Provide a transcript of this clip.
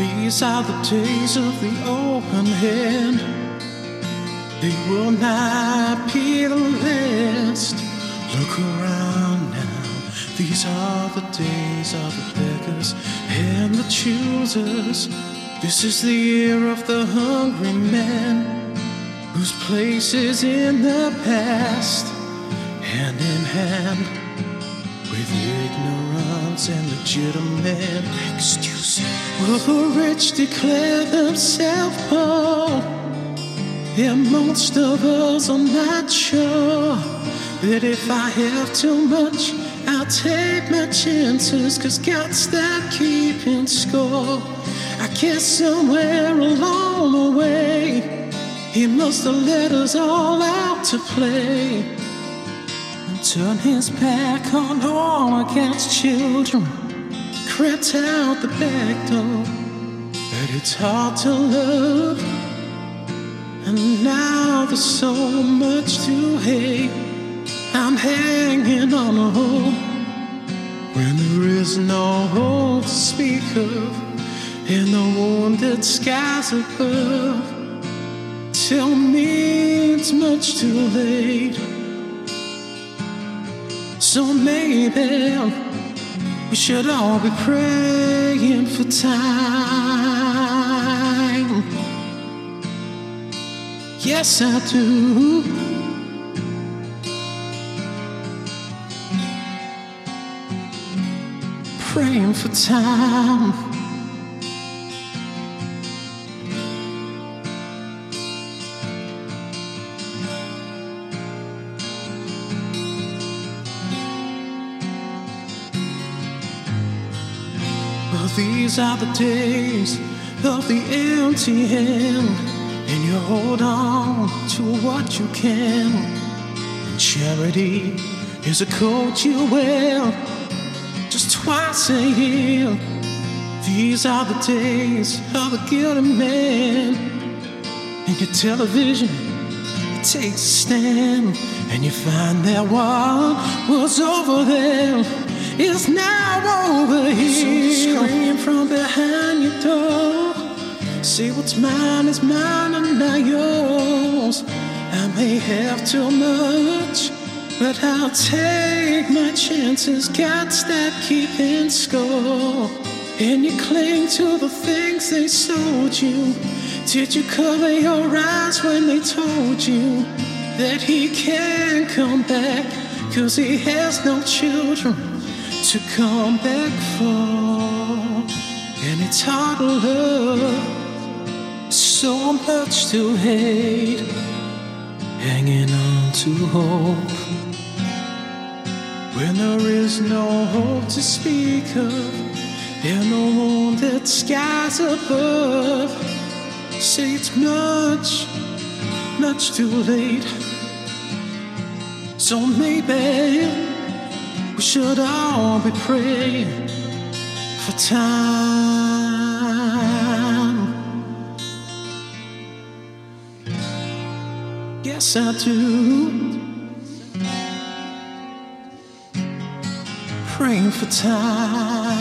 These are the days of the open hand. They will not be the last. Look around now. These are the days of the beggars and the choosers. This is the year of the hungry man whose place is in the past, hand in hand with ignorance and legitimate excuses. Will the rich declare themselves poor? And most of us are not sure that if I have too much, I'll take my chances, cause God's not keeping score. I guess somewhere along the way, He must have let us all out to play turn His back on all against children. Crept out the back door, but it's hard to love. And now there's so much to hate. I'm hanging on a hope when there is no hope to speak of in the wounded skies above. Tell me it's much too late. So maybe we should all be praying for time. Yes, I do. Praying for time. Well, these are the days of the empty hand, and you hold on to what you can. And charity is a coat you wear just twice a year. These are the days of the guilty man, and your television takes a stand, and you find that what was over there is now over here. So scream from behind your door. See what's mine is mine and not yours. I may have too much, but I'll take my chances. God's not keeping score. And you cling to the things they sold you. Did you cover your eyes when they told you that he can't come back? Cause he has no children to come back for. And it's hard to love, so much to hate, hanging on to hope. When there is no hope to speak of, and no that skies above, say it's much, much too late. So maybe we should all be praying for time. Yes, I do. Praying for time.